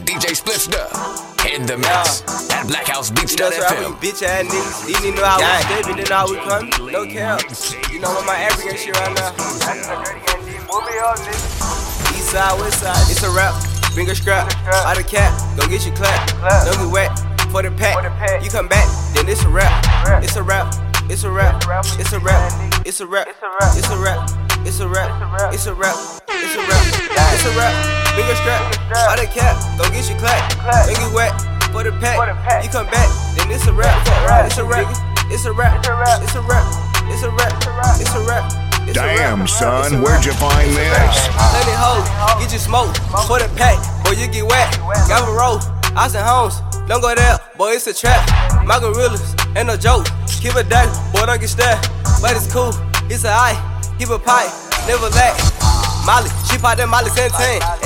DJ Splitster in the mix at Blackhouse You know, so I bitch ass niggas. These niggas know how we stepping, they know how we coming. No cap. You know what my African shit right now. East side, west side, it's a wrap. Bring a scrap, out of cap, go get your clap. Don't get wet for the pack. You come back, then it's a wrap. It's a wrap. It's a wrap. It's a wrap. It's a wrap. It's a wrap. It's a wrap. It's a wrap. It's a wrap. It's a wrap. Bring a strap, out of cap, go get your clap. Don't get wet for the pack. You come back, then it's a wrap. It's a wrap. It's a wrap. It's a wrap. It's a wrap. It's a wrap. It's a wrap. It's a wrap. Damn, son, where'd you find this? Let it hold, get you smoke for the pack, boy you get wet. Got a roll, I said homes, don't go there, boy it's a trap. My gorillas, ain't no joke. Keep it dark, boy don't get stabbed. But it's cool, it's a eye, keep a pipe, never lack. Molly, she pop that Molly 10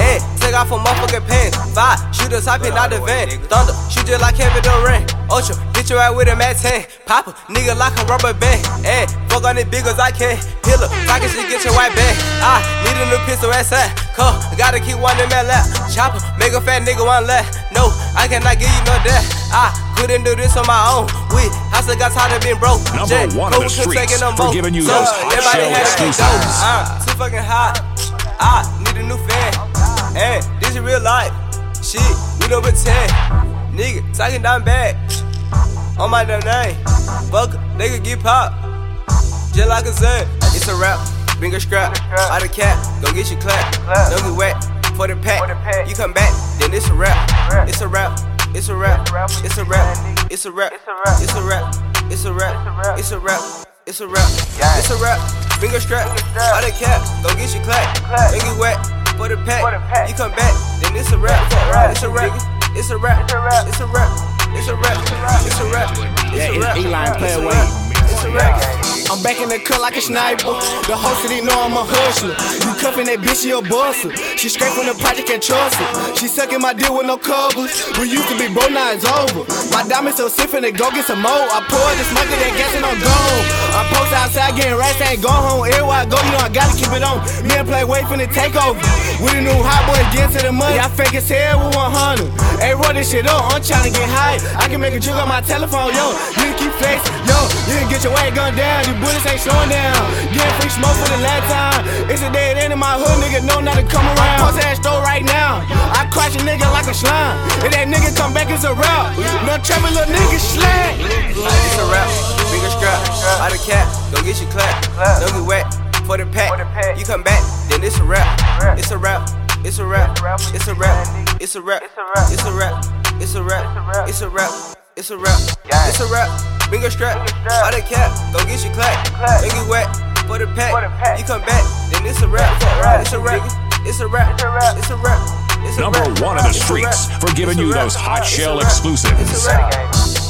Eh, take off her motherfucking pants. Five, shooters hopping out the van. Thunder, shoot just like Kevin Durant. Ultra, hit you right with a Mac 10. Papa, nigga like a rubber band. Eh, fuck on it big as I can. Pillar, pocket shit, get your white bag. I need a new pistol at side. Call, gotta keep one in my lap. Chopper, make a fat nigga one left. No, I cannot give you no that. I couldn't do this on my own. We, I still got tired of being broke. Number uh, one on the streets for giving you those hot shell exclusives. I'm too fucking hot. I need a new fan. And this is real life. Shit, we don't pretend. Nigga, talking down bad. On my damn name. Fuck, nigga get pop. Just like a son. It's a wrap. A scrap. Out of cap. Go get your clap. Don't get wet for the pack. You come back, then it's a wrap. It's a wrap. It's a wrap. It's a wrap. It's a wrap. It's a wrap. It's a wrap. It's a wrap. It's a wrap. It's a wrap. Bring a strap. Out of cap. Go get your clap. Don't get wet for the pack. You come back, then it's a wrap. It's a wrap. It's a wrap. It's a wrap. It's a wrap. It's a wrap. It's a wrap. Yeah, It's a wrap. it's Playa Way. It's a wrap. I'm back in the cut like a sniper. The host of know I'm a hustler. You cuffing that bitch, she a buster. She from the project, can't trust her. She sucking my dick with no covers. We used to be bro, now it's over. My diamonds so sick, finna go get some more. I pour this smoke that gas and I'm gone. Outside getting racks, ain't going home. Everywhere I go, you know I gotta keep it on. Me and play wait finna take over. With a new hot boy, get to the money. I fake as hell with 100. Hey, roll this shit up, I'm tryna get high. I can make a drink on my telephone, yo. You keep flexing, yo. You can get your weight gun down. These bullets ain't slowing down. Getting free smoke for the last time. It's a dead end in my hood, nigga. Know not to come around. Post ass store right now. I crush a nigga like a slime. If that nigga come back, it's a wrap. No trouble, little nigga slang. Your clap. Don't wet for the pack. You come back, then it's a wrap. It's a wrap. It's a wrap. It's a wrap. It's a wrap. It's a wrap. It's a wrap. It's a wrap. It's a wrap. It's a wrap. Bring strap. Out of cap. Go get your clap. Don't get wet for the pack. You come back, then it's a wrap. It's a wrap. It's a wrap. It's a wrap. It's a Number one on the It's a wrap. streets for giving you those hot shell exclusives. It's a wrap.